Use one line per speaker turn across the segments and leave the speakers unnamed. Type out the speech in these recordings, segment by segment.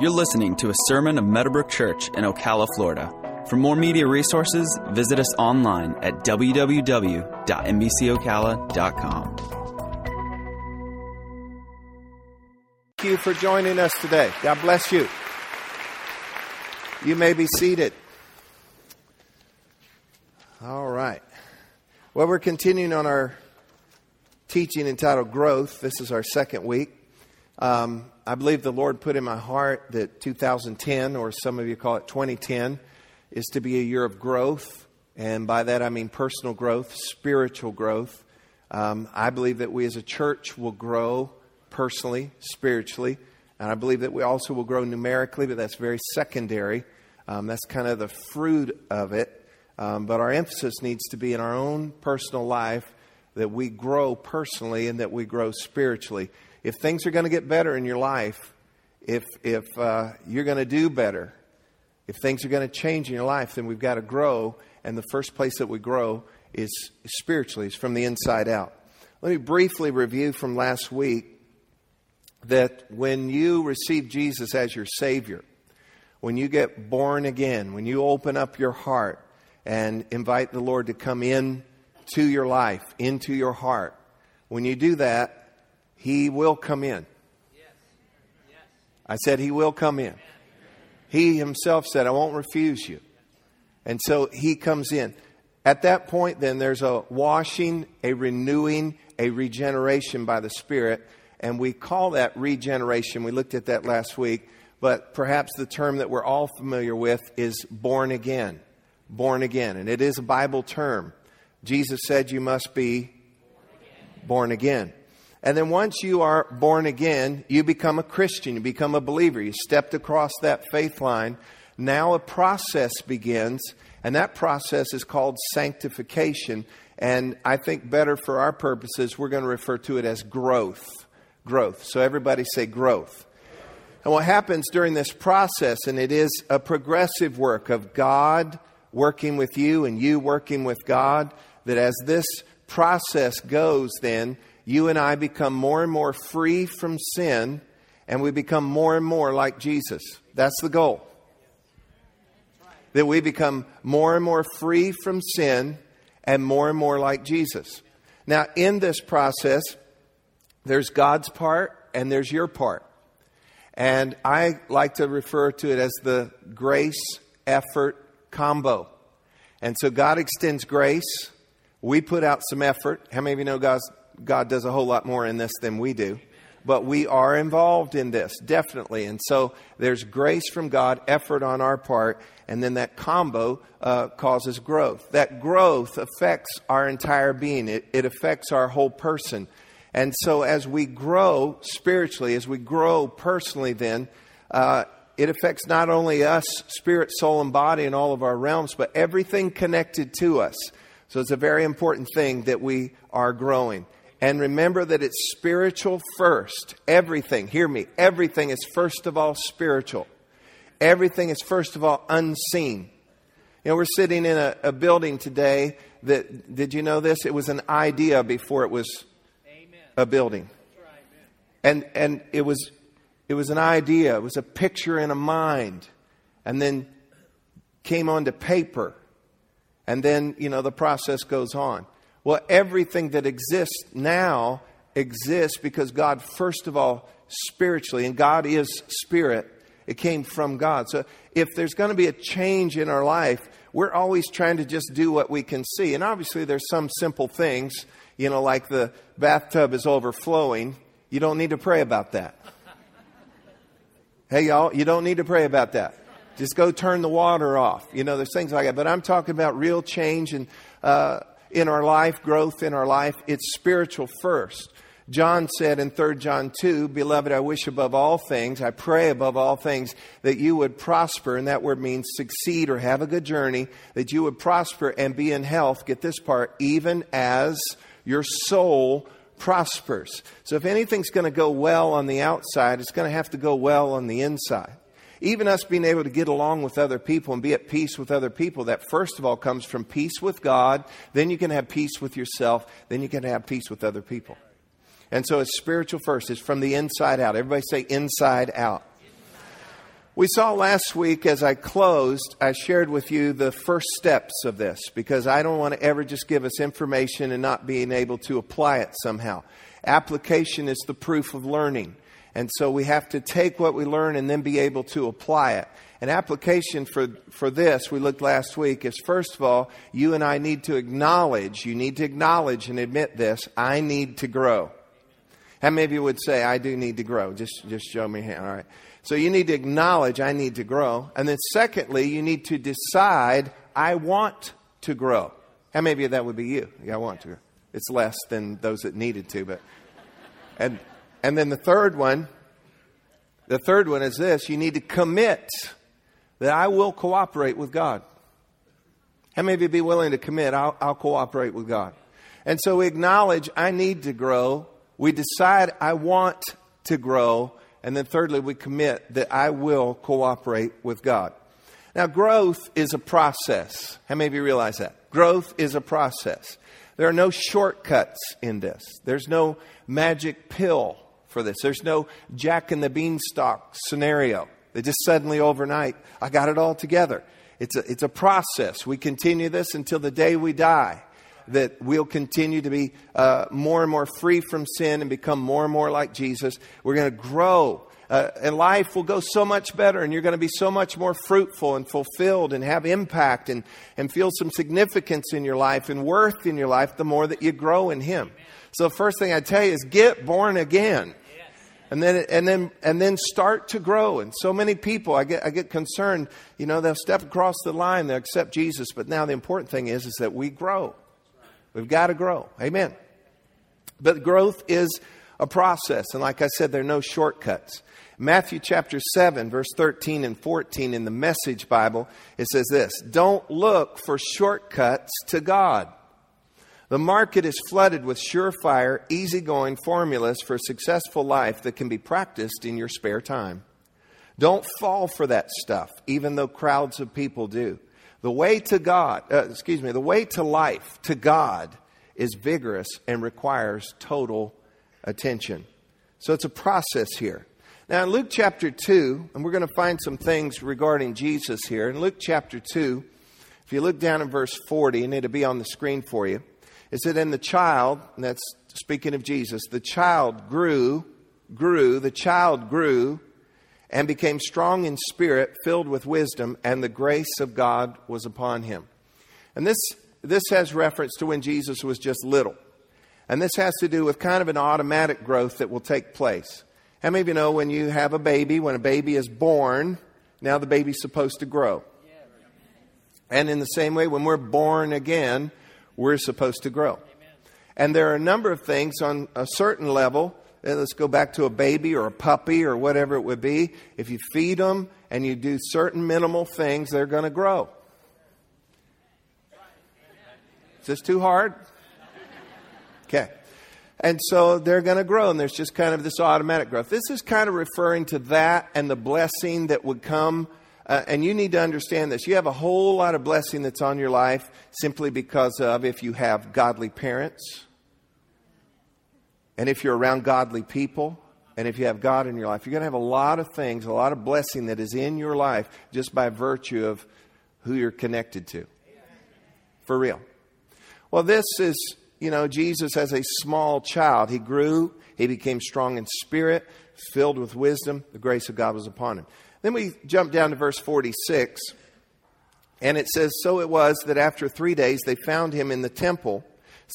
You're listening to a sermon of Meadowbrook Church in Ocala, Florida. For more media resources, visit us online at www.mbcocala.com.
Thank you for joining us today. God bless you. You may be seated. All right. Well, we're continuing on our teaching entitled Growth. This is our second week. Um, I believe the Lord put in my heart that 2010, or some of you call it 2010, is to be a year of growth. And by that I mean personal growth, spiritual growth. Um, I believe that we as a church will grow personally, spiritually. And I believe that we also will grow numerically, but that's very secondary. Um, that's kind of the fruit of it. Um, but our emphasis needs to be in our own personal life that we grow personally and that we grow spiritually. If things are going to get better in your life, if, if uh, you're going to do better, if things are going to change in your life, then we've got to grow. And the first place that we grow is spiritually, it's from the inside out. Let me briefly review from last week that when you receive Jesus as your Savior, when you get born again, when you open up your heart and invite the Lord to come in to your life, into your heart, when you do that, He will come in. I said, He will come in. He Himself said, I won't refuse you. And so He comes in. At that point, then, there's a washing, a renewing, a regeneration by the Spirit. And we call that regeneration. We looked at that last week. But perhaps the term that we're all familiar with is born again. Born again. And it is a Bible term. Jesus said you must be born again. And then once you are born again, you become a Christian, you become a believer. You stepped across that faith line. Now a process begins, and that process is called sanctification. And I think better for our purposes, we're going to refer to it as growth. Growth. So everybody say growth. And what happens during this process, and it is a progressive work of God working with you and you working with God, that as this process goes, then you and I become more and more free from sin and we become more and more like Jesus. That's the goal. That we become more and more free from sin and more and more like Jesus. Now, in this process, there's God's part and there's your part. And I like to refer to it as the grace effort combo. And so God extends grace. We put out some effort. How many of you know God's, God does a whole lot more in this than we do? But we are involved in this, definitely. And so there's grace from God, effort on our part, and then that combo uh, causes growth. That growth affects our entire being, it, it affects our whole person. And so, as we grow spiritually, as we grow personally, then uh, it affects not only us, spirit, soul, and body, in all of our realms, but everything connected to us. So, it's a very important thing that we are growing. And remember that it's spiritual first. Everything, hear me, everything is first of all spiritual. Everything is first of all unseen. You know, we're sitting in a, a building today that, did you know this? It was an idea before it was a building. And, and it, was, it was an idea, it was a picture in a mind, and then came onto paper. And then, you know, the process goes on. Well, everything that exists now exists because God, first of all, spiritually, and God is spirit, it came from God. So if there's going to be a change in our life, we're always trying to just do what we can see. And obviously, there's some simple things you know, like the bathtub is overflowing, you don't need to pray about that. Hey, y'all, you don't need to pray about that. Just go turn the water off. You know, there's things like that. But I'm talking about real change and, uh, in our life, growth in our life. It's spiritual first. John said in 3 John 2, Beloved, I wish above all things, I pray above all things, that you would prosper, and that word means succeed or have a good journey, that you would prosper and be in health, get this part, even as your soul prospers. So if anything's going to go well on the outside, it's going to have to go well on the inside. Even us being able to get along with other people and be at peace with other people, that first of all comes from peace with God, then you can have peace with yourself, then you can have peace with other people. And so it's spiritual first, it's from the inside out. Everybody say inside out. We saw last week as I closed, I shared with you the first steps of this because I don't want to ever just give us information and not being able to apply it somehow. Application is the proof of learning. And so we have to take what we learn and then be able to apply it. An application for, for this, we looked last week, is first of all, you and I need to acknowledge, you need to acknowledge and admit this, I need to grow. How many of you would say, I do need to grow? Just, just show me hand. All right. So you need to acknowledge I need to grow. And then secondly, you need to decide I want to grow. How many of you that would be you? Yeah, I want to. It's less than those that needed to, but and and then the third one, the third one is this, you need to commit that I will cooperate with God. How many of you be willing to commit I'll, I'll cooperate with God? And so we acknowledge I need to grow. We decide I want to grow and then thirdly, we commit that I will cooperate with God. Now, growth is a process. How many of you realize that? Growth is a process. There are no shortcuts in this. There's no magic pill for this. There's no Jack and the Beanstalk scenario that just suddenly overnight, I got it all together. It's a, it's a process. We continue this until the day we die that we'll continue to be uh, more and more free from sin and become more and more like Jesus. We're going to grow. Uh, and life will go so much better, and you're going to be so much more fruitful and fulfilled and have impact and, and feel some significance in your life and worth in your life the more that you grow in Him. So, the first thing I tell you is get born again. And then, and then, and then start to grow. And so many people, I get, I get concerned, you know, they'll step across the line, they'll accept Jesus, but now the important thing is, is that we grow. We've got to grow. Amen. But growth is a process. And like I said, there are no shortcuts. Matthew chapter 7, verse 13 and 14 in the Message Bible, it says this Don't look for shortcuts to God. The market is flooded with surefire, easygoing formulas for a successful life that can be practiced in your spare time. Don't fall for that stuff, even though crowds of people do. The way to God, uh, excuse me, the way to life, to God, is vigorous and requires total attention. So it's a process here. Now, in Luke chapter 2, and we're going to find some things regarding Jesus here. In Luke chapter 2, if you look down in verse 40, and it'll be on the screen for you, it said, And the child, and that's speaking of Jesus, the child grew, grew, the child grew and became strong in spirit, filled with wisdom, and the grace of God was upon him. And this, this has reference to when Jesus was just little. And this has to do with kind of an automatic growth that will take place. How many of you know when you have a baby, when a baby is born, now the baby's supposed to grow? And in the same way, when we're born again, we're supposed to grow. And there are a number of things on a certain level eh, let's go back to a baby or a puppy or whatever it would be. If you feed them and you do certain minimal things, they're going to grow. Is this too hard? Okay. And so they're going to grow, and there's just kind of this automatic growth. This is kind of referring to that and the blessing that would come. Uh, and you need to understand this. You have a whole lot of blessing that's on your life simply because of if you have godly parents and if you're around godly people, and if you have God in your life, you're going to have a lot of things, a lot of blessing that is in your life just by virtue of who you're connected to. For real. Well, this is, you know, Jesus as a small child. He grew, he became strong in spirit, filled with wisdom. The grace of God was upon him. Then we jump down to verse 46, and it says, So it was that after three days they found him in the temple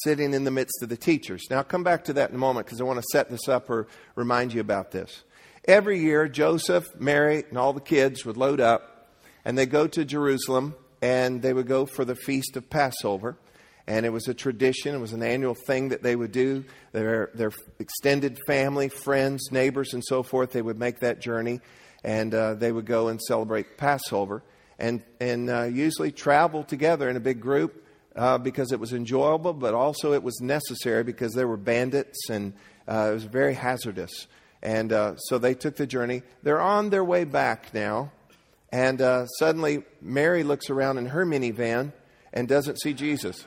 sitting in the midst of the teachers. Now, I'll come back to that in a moment because I want to set this up or remind you about this. Every year, Joseph, Mary, and all the kids would load up and they go to Jerusalem and they would go for the feast of Passover. And it was a tradition, it was an annual thing that they would do. Their, their extended family, friends, neighbors, and so forth, they would make that journey and uh, they would go and celebrate Passover and, and uh, usually travel together in a big group uh, because it was enjoyable, but also it was necessary because there were bandits and uh, it was very hazardous. And uh, so they took the journey. They're on their way back now, and uh, suddenly Mary looks around in her minivan and doesn't see Jesus.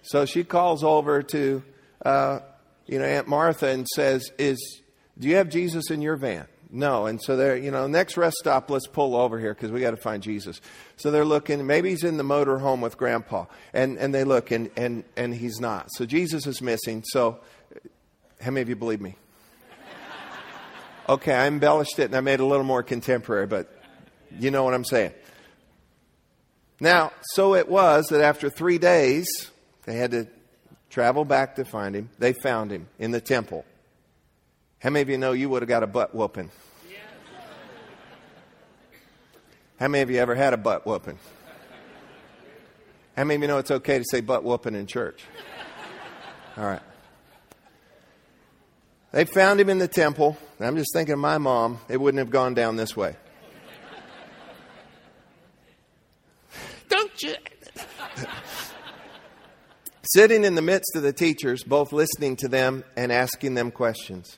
So she calls over to you know Aunt Martha and says, "Is do you have Jesus in your van?" No. And so they're, you know, next rest stop, let's pull over here because we got to find Jesus. So they're looking, maybe he's in the motor home with grandpa. And, and they look, and, and, and he's not. So Jesus is missing. So, how many of you believe me? Okay, I embellished it and I made it a little more contemporary, but you know what I'm saying. Now, so it was that after three days, they had to travel back to find him. They found him in the temple. How many of you know you would have got a butt whooping? How many of you ever had a butt whooping? How many of you know it's okay to say butt whooping in church? All right. They found him in the temple. I'm just thinking of my mom. It wouldn't have gone down this way. Don't you? Sitting in the midst of the teachers, both listening to them and asking them questions.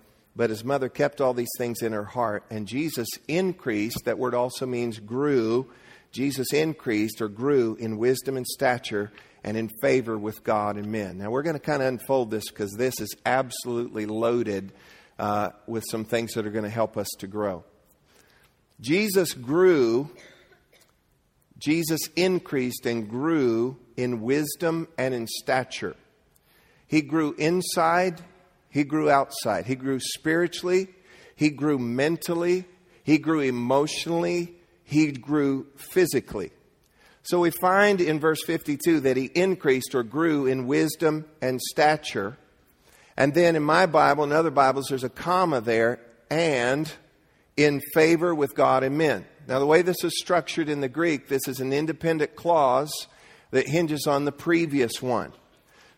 But his mother kept all these things in her heart, and Jesus increased. That word also means grew. Jesus increased or grew in wisdom and stature and in favor with God and men. Now, we're going to kind of unfold this because this is absolutely loaded uh, with some things that are going to help us to grow. Jesus grew, Jesus increased and grew in wisdom and in stature. He grew inside he grew outside. He grew spiritually. He grew mentally. He grew emotionally. He grew physically. So we find in verse 52 that he increased or grew in wisdom and stature. And then in my Bible and other Bibles, there's a comma there, and in favor with God and men. Now, the way this is structured in the Greek, this is an independent clause that hinges on the previous one.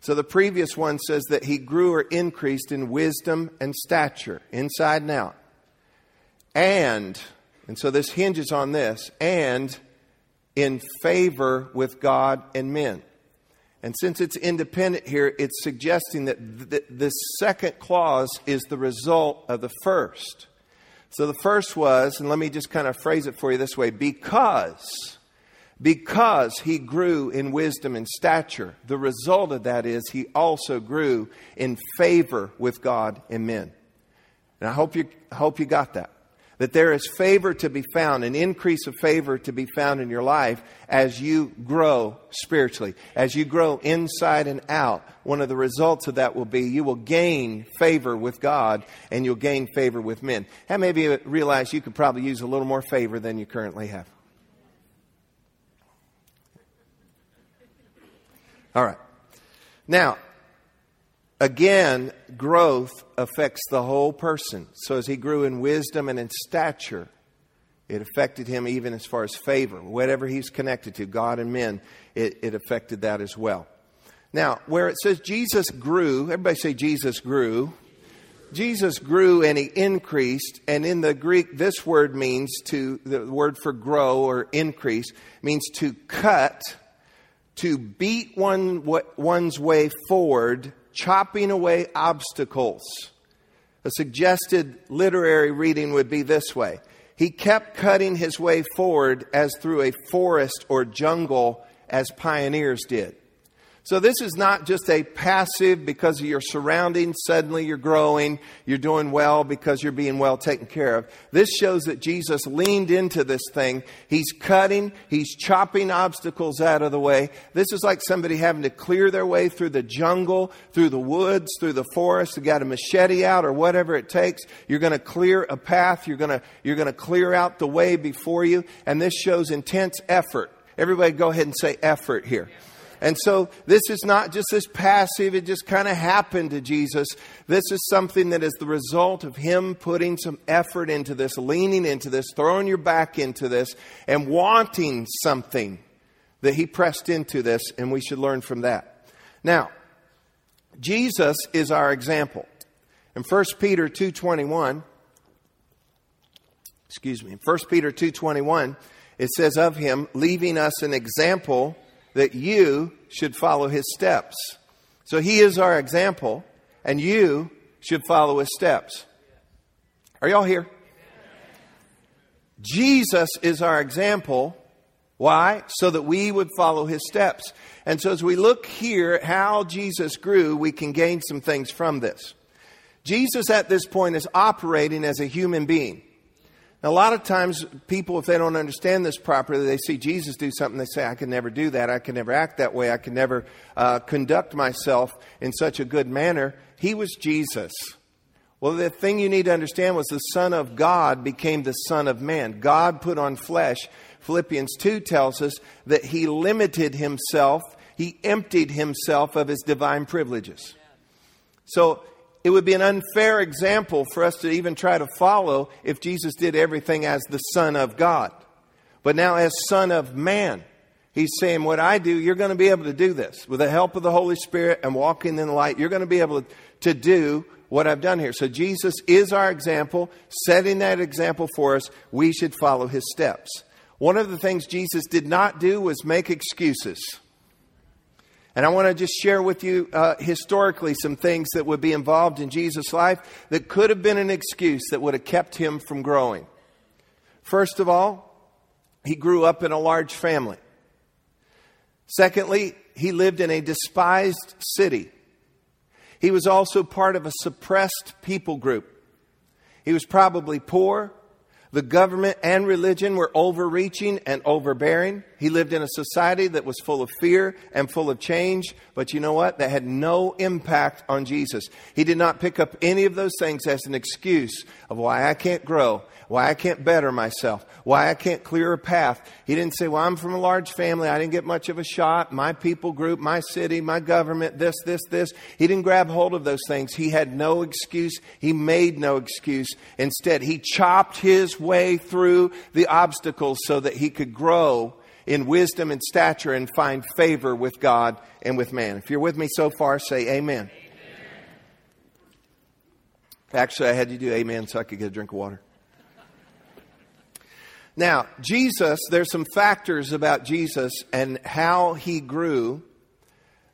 So the previous one says that he grew or increased in wisdom and stature, inside and out. And, and so this hinges on this, and in favor with God and men. And since it's independent here, it's suggesting that th- this second clause is the result of the first. So the first was, and let me just kind of phrase it for you this way because because he grew in wisdom and stature. The result of that is he also grew in favor with God and men. And I hope you, hope you got that. That there is favor to be found, an increase of favor to be found in your life as you grow spiritually, as you grow inside and out. One of the results of that will be you will gain favor with God and you'll gain favor with men. How many of you realize you could probably use a little more favor than you currently have? All right. Now, again, growth affects the whole person. So as he grew in wisdom and in stature, it affected him even as far as favor. Whatever he's connected to, God and men, it, it affected that as well. Now, where it says Jesus grew, everybody say Jesus grew. Jesus grew and he increased, and in the Greek, this word means to, the word for grow or increase means to cut to beat one, one's way forward, chopping away obstacles. A suggested literary reading would be this way He kept cutting his way forward as through a forest or jungle, as pioneers did. So this is not just a passive because of your surroundings, suddenly you're growing, you're doing well because you're being well taken care of. This shows that Jesus leaned into this thing. He's cutting, he's chopping obstacles out of the way. This is like somebody having to clear their way through the jungle, through the woods, through the forest. You got a machete out or whatever it takes. You're going to clear a path. You're going to, you're going to clear out the way before you. And this shows intense effort. Everybody go ahead and say effort here. And so this is not just this passive, it just kind of happened to Jesus. This is something that is the result of Him putting some effort into this, leaning into this, throwing your back into this, and wanting something that He pressed into this, and we should learn from that. Now, Jesus is our example. In 1 Peter 2.21, excuse me, in 1 Peter 2.21, it says of him, leaving us an example that you should follow his steps. So he is our example, and you should follow his steps. Are y'all here? Jesus is our example. Why? So that we would follow his steps. And so as we look here at how Jesus grew, we can gain some things from this. Jesus at this point is operating as a human being. Now, a lot of times, people, if they don't understand this properly, they see Jesus do something, they say, I can never do that. I can never act that way. I can never uh, conduct myself in such a good manner. He was Jesus. Well, the thing you need to understand was the Son of God became the Son of Man. God put on flesh. Philippians 2 tells us that he limited himself, he emptied himself of his divine privileges. So, it would be an unfair example for us to even try to follow if Jesus did everything as the Son of God. But now, as Son of Man, He's saying, What I do, you're going to be able to do this. With the help of the Holy Spirit and walking in the light, you're going to be able to do what I've done here. So, Jesus is our example, setting that example for us. We should follow His steps. One of the things Jesus did not do was make excuses. And I want to just share with you uh, historically some things that would be involved in Jesus' life that could have been an excuse that would have kept him from growing. First of all, he grew up in a large family. Secondly, he lived in a despised city. He was also part of a suppressed people group. He was probably poor, the government and religion were overreaching and overbearing. He lived in a society that was full of fear and full of change, but you know what? That had no impact on Jesus. He did not pick up any of those things as an excuse of why I can't grow why I can't better myself, why I can't clear a path. He didn't say, Well, I'm from a large family. I didn't get much of a shot. My people group, my city, my government, this, this, this. He didn't grab hold of those things. He had no excuse. He made no excuse. Instead, he chopped his way through the obstacles so that he could grow in wisdom and stature and find favor with God and with man. If you're with me so far, say amen. amen. Actually, I had you do amen so I could get a drink of water. Now, Jesus, there's some factors about Jesus and how he grew.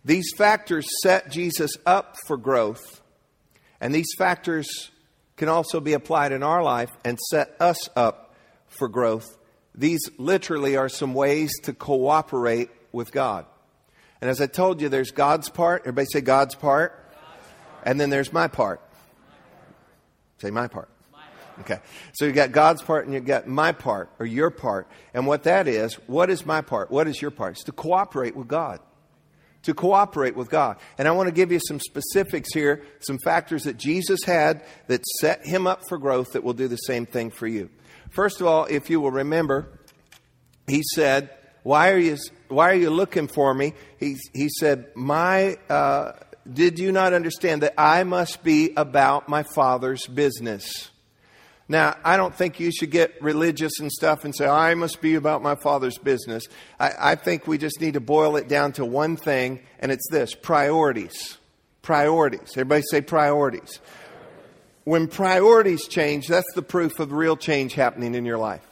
These factors set Jesus up for growth, and these factors can also be applied in our life and set us up for growth. These literally are some ways to cooperate with God. And as I told you, there's God's part. Everybody say God's part. God's part. And then there's my part. Say my part. Okay. So you've got God's part and you've got my part or your part. And what that is, what is my part? What is your part? It's to cooperate with God. To cooperate with God. And I want to give you some specifics here, some factors that Jesus had that set him up for growth that will do the same thing for you. First of all, if you will remember, he said, Why are you, why are you looking for me? He, he said, My. Uh, did you not understand that I must be about my Father's business? Now, I don't think you should get religious and stuff and say, I must be about my father's business. I, I, think we just need to boil it down to one thing, and it's this priorities. Priorities. Everybody say priorities. When priorities change, that's the proof of real change happening in your life.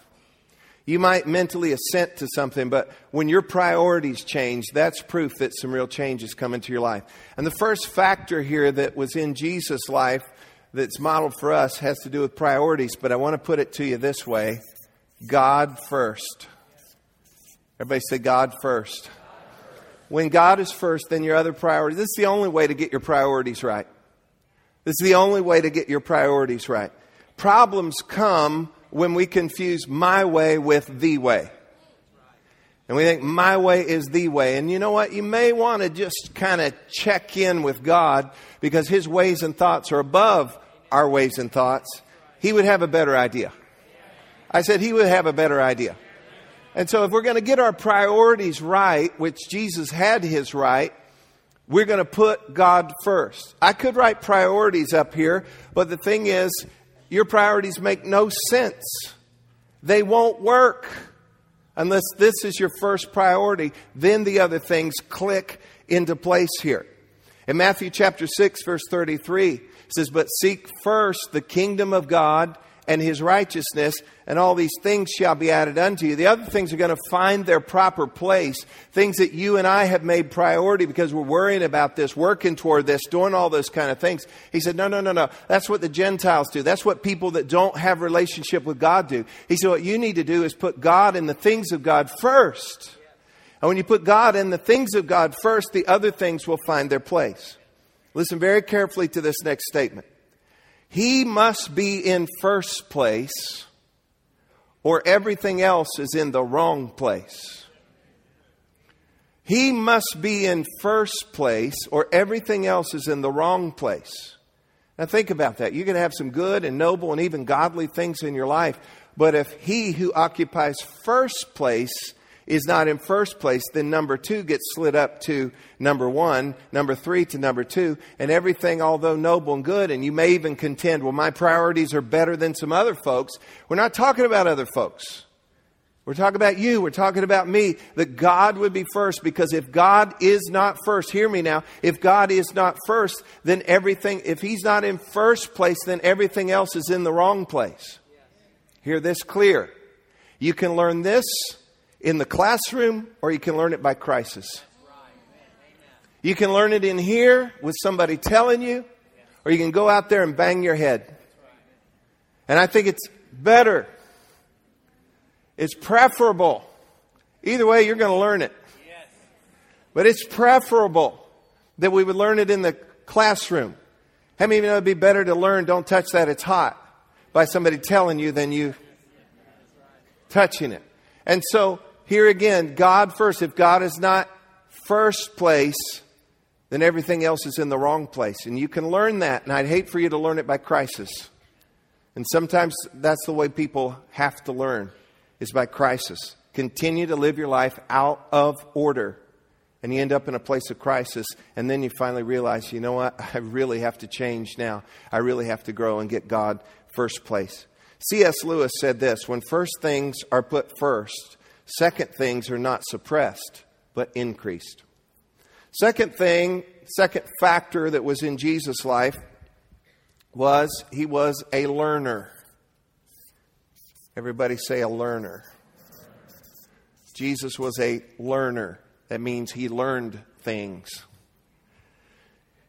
You might mentally assent to something, but when your priorities change, that's proof that some real change is coming to your life. And the first factor here that was in Jesus' life that's modeled for us has to do with priorities, but I want to put it to you this way God first. Everybody say God first. When God is first, then your other priorities. This is the only way to get your priorities right. This is the only way to get your priorities right. Problems come when we confuse my way with the way. And we think my way is the way. And you know what? You may want to just kind of check in with God because His ways and thoughts are above our ways and thoughts. He would have a better idea. I said He would have a better idea. And so if we're going to get our priorities right, which Jesus had His right, we're going to put God first. I could write priorities up here, but the thing is, your priorities make no sense. They won't work unless this is your first priority, then the other things click into place here. In Matthew chapter 6, verse 33, it says, But seek first the kingdom of God and his righteousness, and all these things shall be added unto you. The other things are going to find their proper place. Things that you and I have made priority because we're worrying about this, working toward this, doing all those kind of things. He said, no, no, no, no. That's what the Gentiles do. That's what people that don't have relationship with God do. He said, what you need to do is put God and the things of God first. And when you put God and the things of God first, the other things will find their place. Listen very carefully to this next statement. He must be in first place, or everything else is in the wrong place. He must be in first place, or everything else is in the wrong place. Now, think about that. You can have some good and noble and even godly things in your life, but if he who occupies first place is not in first place, then number two gets slid up to number one, number three to number two, and everything, although noble and good, and you may even contend, well, my priorities are better than some other folks. We're not talking about other folks. We're talking about you. We're talking about me. That God would be first because if God is not first, hear me now, if God is not first, then everything, if He's not in first place, then everything else is in the wrong place. Hear this clear. You can learn this in the classroom or you can learn it by crisis. You can learn it in here with somebody telling you, or you can go out there and bang your head. And I think it's better. It's preferable. Either way, you're going to learn it. But it's preferable that we would learn it in the classroom. How many of you know it'd be better to learn, don't touch that, it's hot, by somebody telling you than you touching it? And so here again, God first. If God is not first place, then everything else is in the wrong place. And you can learn that, and I'd hate for you to learn it by crisis. And sometimes that's the way people have to learn, is by crisis. Continue to live your life out of order. And you end up in a place of crisis, and then you finally realize, you know what? I really have to change now. I really have to grow and get God first place. C.S. Lewis said this when first things are put first, Second things are not suppressed, but increased. Second thing, second factor that was in Jesus' life was he was a learner. Everybody say a learner. Jesus was a learner. That means he learned things.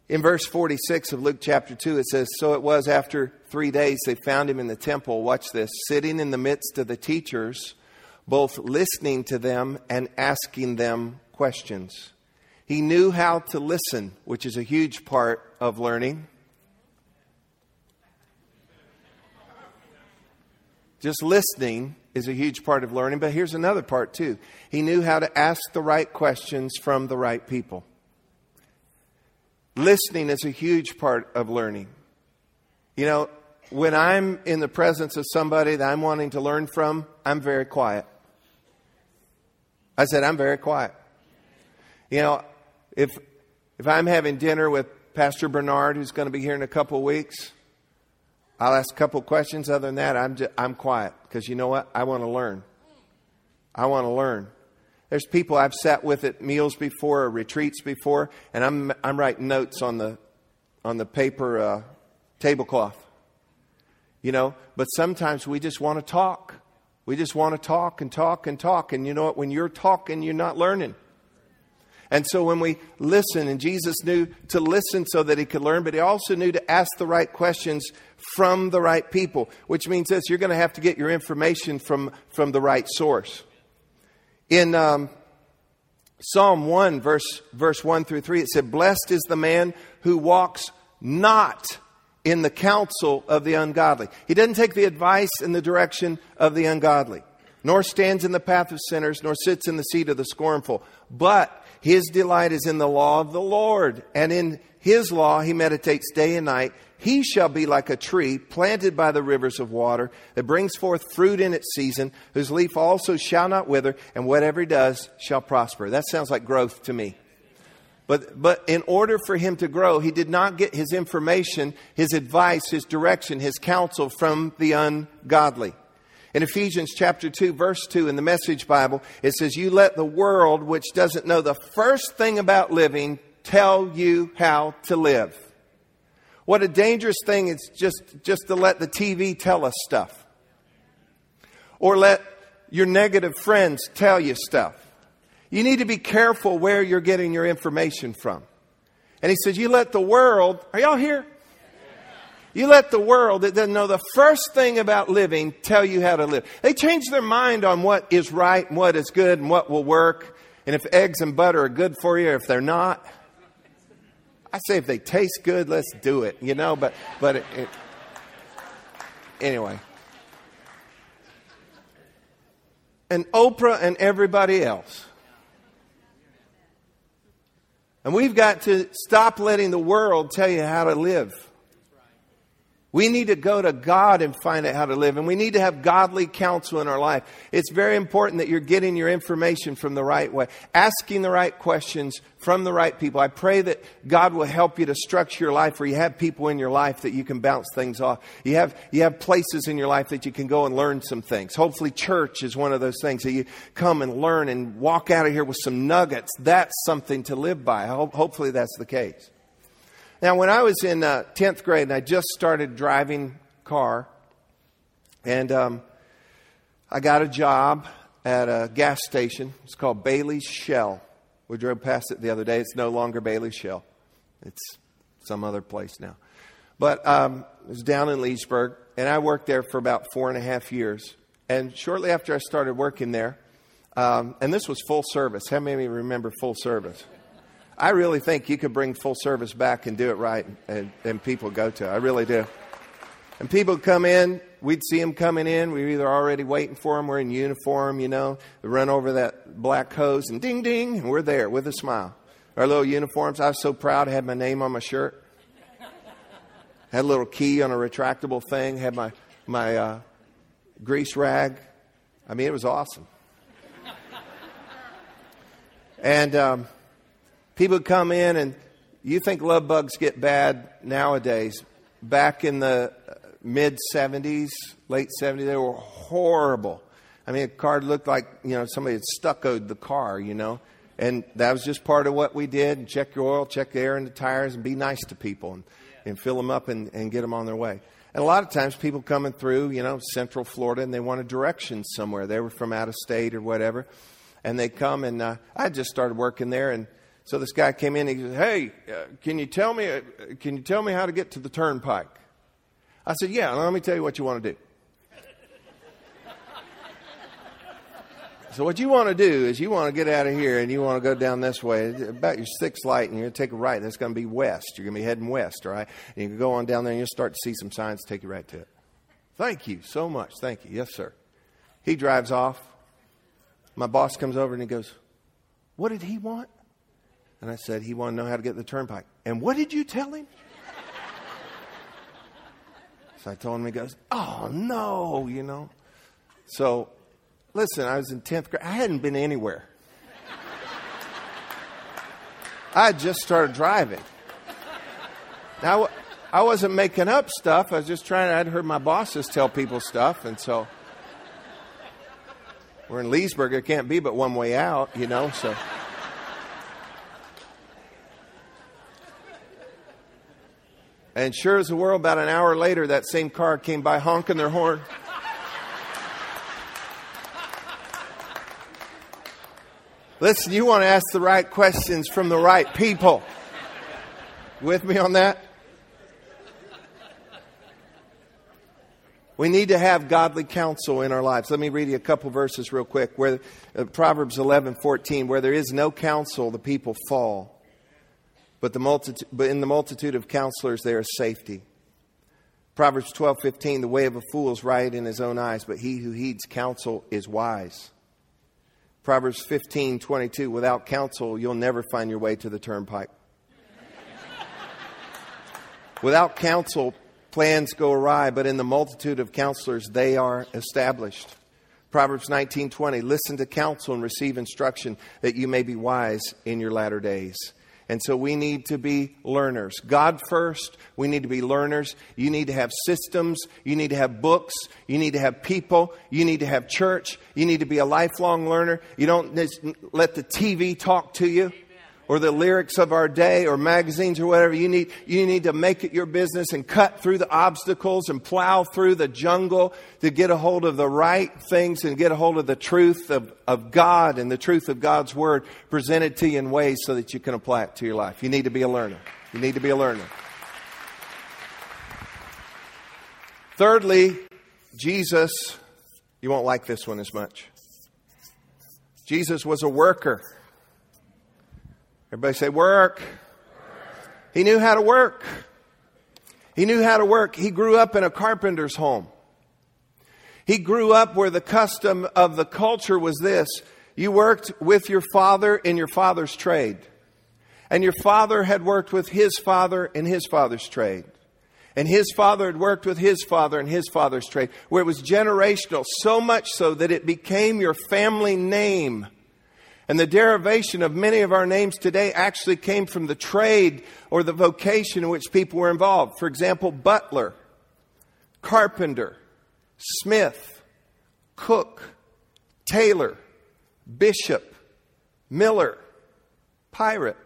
In verse 46 of Luke chapter 2, it says, So it was after three days they found him in the temple, watch this, sitting in the midst of the teachers both listening to them and asking them questions. He knew how to listen, which is a huge part of learning. Just listening is a huge part of learning, but here's another part too. He knew how to ask the right questions from the right people. Listening is a huge part of learning. You know, when I'm in the presence of somebody that I'm wanting to learn from, I'm very quiet. I said, I'm very quiet. You know, if, if I'm having dinner with Pastor Bernard, who's going to be here in a couple of weeks, I'll ask a couple questions. Other than that, I'm, just, I'm quiet because you know what? I want to learn. I want to learn. There's people I've sat with at meals before or retreats before, and I'm, I'm writing notes on the, on the paper uh, tablecloth. You know, but sometimes we just want to talk. We just want to talk and talk and talk. And you know what? When you're talking, you're not learning. And so when we listen, and Jesus knew to listen so that he could learn, but he also knew to ask the right questions from the right people, which means this you're going to have to get your information from, from the right source. In um, Psalm 1, verse, verse 1 through 3, it said, Blessed is the man who walks not in the counsel of the ungodly. He doesn't take the advice and the direction of the ungodly, nor stands in the path of sinners, nor sits in the seat of the scornful. But his delight is in the law of the Lord, and in his law he meditates day and night. He shall be like a tree planted by the rivers of water that brings forth fruit in its season, whose leaf also shall not wither, and whatever he does shall prosper. That sounds like growth to me. But, but in order for him to grow, he did not get his information, his advice, his direction, his counsel from the ungodly. In Ephesians chapter 2, verse 2 in the Message Bible, it says, You let the world, which doesn't know the first thing about living, tell you how to live. What a dangerous thing it's just, just to let the TV tell us stuff. Or let your negative friends tell you stuff. You need to be careful where you're getting your information from. And he says, You let the world, are y'all here? You let the world that doesn't know the first thing about living tell you how to live. They change their mind on what is right and what is good and what will work. And if eggs and butter are good for you, or if they're not, I say if they taste good, let's do it, you know, but, but it, it, anyway. And Oprah and everybody else. And we've got to stop letting the world tell you how to live. We need to go to God and find out how to live. And we need to have godly counsel in our life. It's very important that you're getting your information from the right way, asking the right questions from the right people. I pray that God will help you to structure your life where you have people in your life that you can bounce things off. You have, you have places in your life that you can go and learn some things. Hopefully, church is one of those things that you come and learn and walk out of here with some nuggets. That's something to live by. Hopefully, that's the case. Now, when I was in uh, 10th grade and I just started driving car, and um, I got a job at a gas station. It's called Bailey's Shell. We drove past it the other day. It's no longer Bailey's Shell, it's some other place now. But um, it was down in Leesburg, and I worked there for about four and a half years. And shortly after I started working there, um, and this was full service. How many of you remember full service? I really think you could bring full service back and do it right, and, and people go to. I really do. And people come in, we'd see them coming in. We are either already waiting for them, we're in uniform, you know, they run over that black hose and ding ding, and we're there with a smile. Our little uniforms. I was so proud. I had my name on my shirt. Had a little key on a retractable thing. Had my my uh, grease rag. I mean, it was awesome. And um, People come in and you think love bugs get bad nowadays. Back in the uh, mid 70s, late 70s, they were horrible. I mean, a car looked like, you know, somebody had stuccoed the car, you know. And that was just part of what we did. Check your oil, check the air in the tires, and be nice to people and, and fill them up and, and get them on their way. And a lot of times people coming through, you know, Central Florida, and they want a direction somewhere. They were from out of state or whatever. And they come, and uh, I just started working there, and so this guy came in and he said, "Hey, uh, can you tell me uh, can you tell me how to get to the turnpike?" I said, "Yeah, let me tell you what you want to do." so what you want to do is you want to get out of here and you want to go down this way about your sixth light and you're going to take a right. That's going to be west. You're going to be heading west, all right? And you can go on down there and you'll start to see some signs take you right to it. Thank you so much. Thank you. Yes, sir. He drives off. My boss comes over and he goes, "What did he want?" And I said, He wanted to know how to get the turnpike. And what did you tell him? so I told him, He goes, Oh, no, you know. So, listen, I was in 10th grade. I hadn't been anywhere. I just started driving. Now, I wasn't making up stuff. I was just trying, I'd heard my bosses tell people stuff. And so, we're in Leesburg. It can't be but one way out, you know, so. And sure as the world, about an hour later, that same car came by honking their horn. Listen, you want to ask the right questions from the right people. With me on that? We need to have godly counsel in our lives. Let me read you a couple verses real quick. Where uh, Proverbs 11, 14, where there is no counsel, the people fall. But, the multitude, but in the multitude of counselors there is safety. Proverbs 12:15 the way of a fool is right in his own eyes, but he who heeds counsel is wise. Proverbs 15:22 without counsel, you'll never find your way to the turnpike. without counsel, plans go awry, but in the multitude of counselors, they are established. Proverbs 19:20 Listen to counsel and receive instruction that you may be wise in your latter days. And so we need to be learners. God first, we need to be learners. You need to have systems. You need to have books. You need to have people. You need to have church. You need to be a lifelong learner. You don't let the TV talk to you. Or the lyrics of our day or magazines or whatever. You need, you need to make it your business and cut through the obstacles and plow through the jungle to get a hold of the right things and get a hold of the truth of, of God and the truth of God's Word presented to you in ways so that you can apply it to your life. You need to be a learner. You need to be a learner. Thirdly, Jesus, you won't like this one as much. Jesus was a worker. Everybody say, work. He knew how to work. He knew how to work. He grew up in a carpenter's home. He grew up where the custom of the culture was this you worked with your father in your father's trade. And your father had worked with his father in his father's trade. And his father had worked with his father in his father's trade, where it was generational, so much so that it became your family name. And the derivation of many of our names today actually came from the trade or the vocation in which people were involved. For example, butler, carpenter, smith, cook, tailor, bishop, miller, pirate.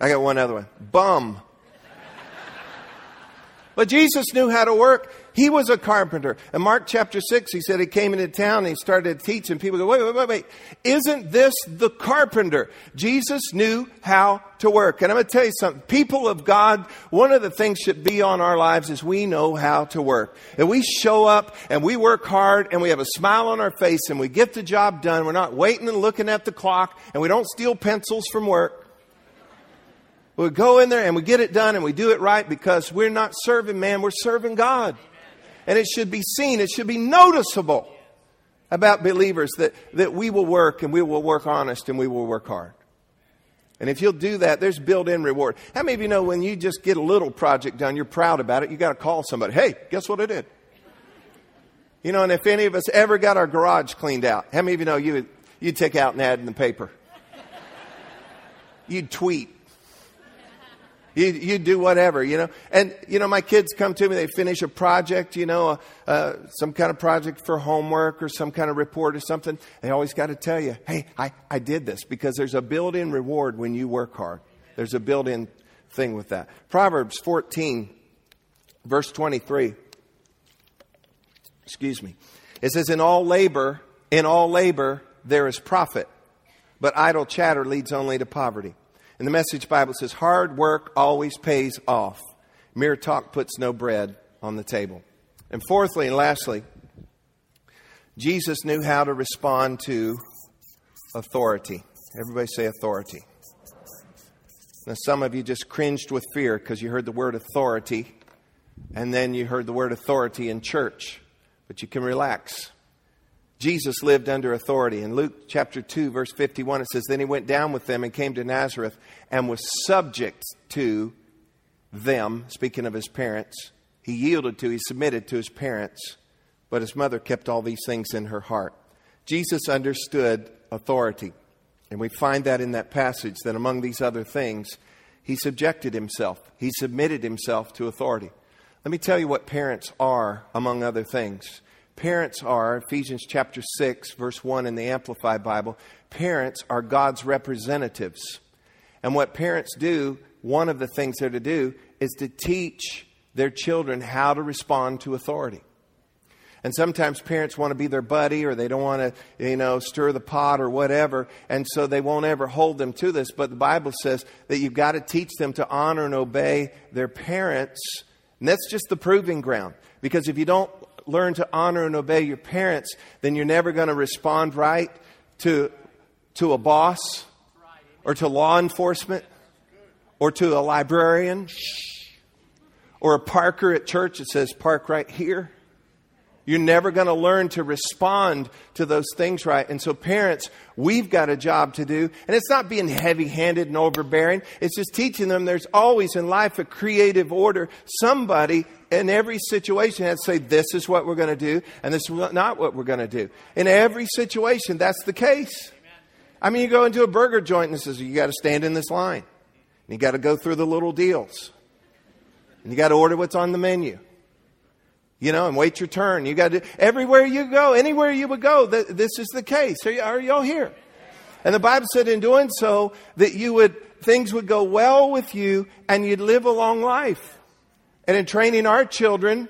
I got one other one. Bum. But Jesus knew how to work. He was a carpenter. In Mark chapter 6, he said he came into town and he started teaching. People go, wait, wait, wait, wait. Isn't this the carpenter? Jesus knew how to work. And I'm going to tell you something. People of God, one of the things should be on our lives is we know how to work. And we show up and we work hard and we have a smile on our face and we get the job done. We're not waiting and looking at the clock and we don't steal pencils from work. We go in there and we get it done and we do it right because we're not serving man, we're serving God. And it should be seen, it should be noticeable about believers that, that we will work and we will work honest and we will work hard. And if you'll do that, there's built in reward. How many of you know when you just get a little project done, you're proud about it, you got to call somebody, hey, guess what I did? You know, and if any of us ever got our garage cleaned out, how many of you know you you'd take out an ad in the paper? You'd tweet. You, you do whatever, you know. And, you know, my kids come to me, they finish a project, you know, uh, some kind of project for homework or some kind of report or something. They always got to tell you, hey, I, I did this because there's a built in reward when you work hard. There's a built in thing with that. Proverbs 14, verse 23. Excuse me. It says, In all labor, in all labor, there is profit, but idle chatter leads only to poverty. And the Message Bible says, hard work always pays off. Mere talk puts no bread on the table. And fourthly and lastly, Jesus knew how to respond to authority. Everybody say authority. Now, some of you just cringed with fear because you heard the word authority, and then you heard the word authority in church. But you can relax. Jesus lived under authority. In Luke chapter 2, verse 51, it says, Then he went down with them and came to Nazareth and was subject to them, speaking of his parents. He yielded to, he submitted to his parents, but his mother kept all these things in her heart. Jesus understood authority. And we find that in that passage that among these other things, he subjected himself, he submitted himself to authority. Let me tell you what parents are, among other things. Parents are, Ephesians chapter 6, verse 1 in the Amplified Bible, parents are God's representatives. And what parents do, one of the things they're to do, is to teach their children how to respond to authority. And sometimes parents want to be their buddy or they don't want to, you know, stir the pot or whatever. And so they won't ever hold them to this. But the Bible says that you've got to teach them to honor and obey their parents. And that's just the proving ground. Because if you don't learn to honor and obey your parents, then you're never going to respond right to, to a boss or to law enforcement or to a librarian or a parker at church that says, Park right here. You're never going to learn to respond to those things right. And so, parents, we've got a job to do. And it's not being heavy handed and overbearing, it's just teaching them there's always in life a creative order. Somebody in every situation has to say, This is what we're going to do, and this is not what we're going to do. In every situation, that's the case. I mean, you go into a burger joint and says, You got to stand in this line. And you got to go through the little deals. And you got to order what's on the menu. You know, and wait your turn. You got to, everywhere you go, anywhere you would go, th- this is the case. Are, are y'all here? And the Bible said in doing so that you would, things would go well with you and you'd live a long life. And in training our children,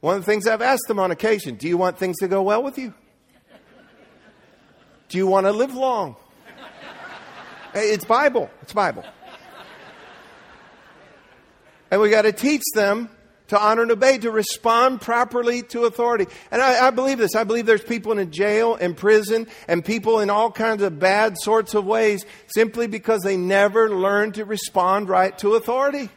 one of the things I've asked them on occasion, do you want things to go well with you? Do you want to live long? Eh, it's Bible. It's Bible. And we got to teach them to honor and obey, to respond properly to authority. And I, I, believe this. I believe there's people in jail, in prison, and people in all kinds of bad sorts of ways simply because they never learned to respond right to authority.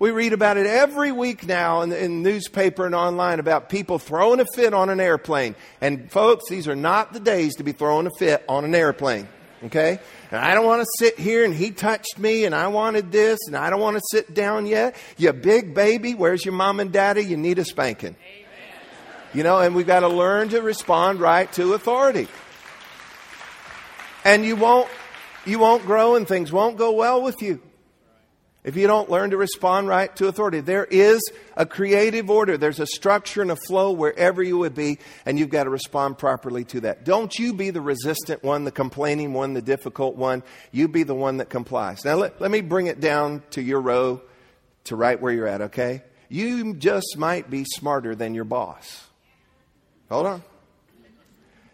We read about it every week now in, in newspaper and online about people throwing a fit on an airplane. And folks, these are not the days to be throwing a fit on an airplane. Okay? And I don't want to sit here and he touched me and I wanted this and I don't want to sit down yet. You big baby, where's your mom and daddy? You need a spanking. Amen. You know, and we've got to learn to respond right to authority. And you won't, you won't grow and things won't go well with you if you don't learn to respond right to authority. There is a creative order, there's a structure and a flow wherever you would be, and you've got to respond properly to that. Don't you be the resistant one, the complaining one, the difficult one. You be the one that complies. Now, let, let me bring it down to your row, to right where you're at, okay? You just might be smarter than your boss. Hold on.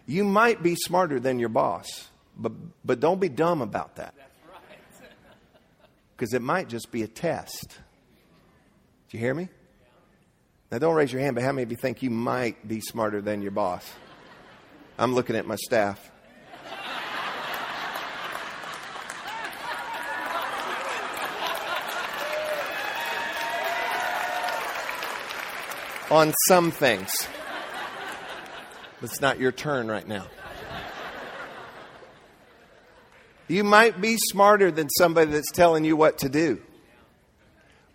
You might be smarter than your boss, but, but don't be dumb about that because it might just be a test. Do you hear me? Now, don't raise your hand, but how many of you think you might be smarter than your boss? I'm looking at my staff. On some things. It's not your turn right now. You might be smarter than somebody that's telling you what to do.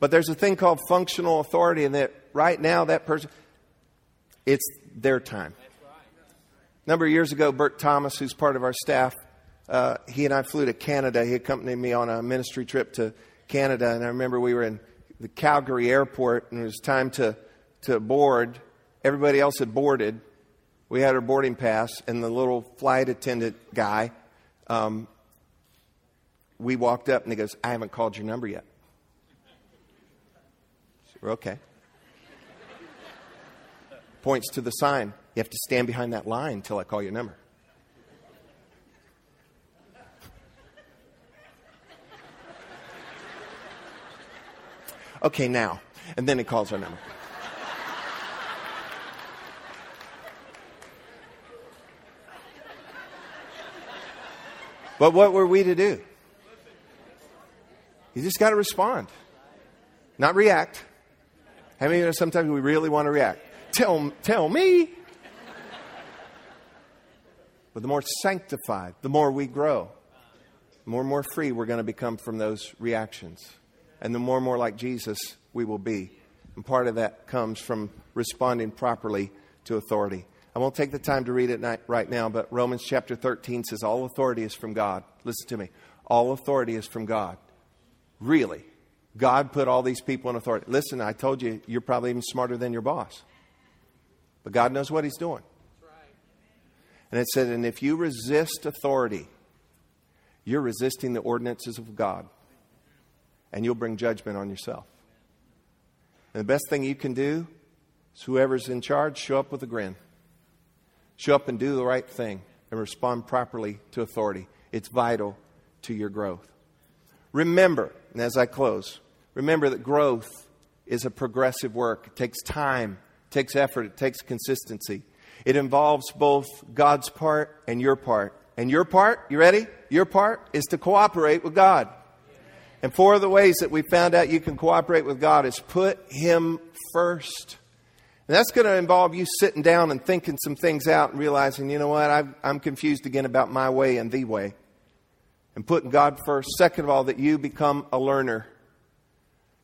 But there's a thing called functional authority, and that right now, that person, it's their time. A number of years ago, Bert Thomas, who's part of our staff, uh, he and I flew to Canada. He accompanied me on a ministry trip to Canada, and I remember we were in the Calgary airport, and it was time to, to board. Everybody else had boarded. We had our boarding pass, and the little flight attendant guy um, we walked up and he goes, I haven't called your number yet. So we're okay. Points to the sign. You have to stand behind that line until I call your number. Okay, now. And then he calls our number. But what were we to do? You just got to respond, not react. How many of us sometimes we really want to react? Tell, tell me. But the more sanctified, the more we grow, the more and more free we're going to become from those reactions. And the more and more like Jesus we will be. And part of that comes from responding properly to authority. I won't take the time to read it right now, but Romans chapter 13 says, All authority is from God. Listen to me. All authority is from God. Really. God put all these people in authority. Listen, I told you, you're probably even smarter than your boss. But God knows what He's doing. And it said, and if you resist authority, you're resisting the ordinances of God. And you'll bring judgment on yourself. And the best thing you can do is whoever's in charge, show up with a grin. Show up and do the right thing and respond properly to authority. It's vital to your growth. Remember, and as I close, remember that growth is a progressive work. It takes time, it takes effort, it takes consistency. It involves both God's part and your part. And your part, you ready? Your part is to cooperate with God. And four of the ways that we found out you can cooperate with God is put Him first. And that's going to involve you sitting down and thinking some things out and realizing, you know what, i am confused again about my way and the way and putting God first. Second of all, that you become a learner.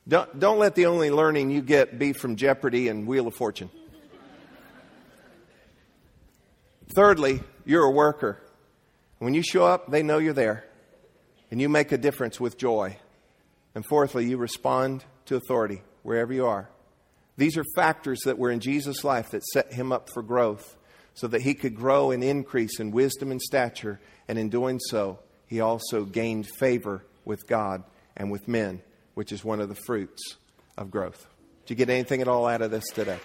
Don't, don't let the only learning you get be from Jeopardy and Wheel of Fortune. Thirdly, you're a worker. When you show up, they know you're there, and you make a difference with joy. And fourthly, you respond to authority wherever you are. These are factors that were in Jesus' life that set him up for growth so that he could grow and increase in wisdom and stature. And in doing so, he also gained favor with God and with men, which is one of the fruits of growth. Did you get anything at all out of this today?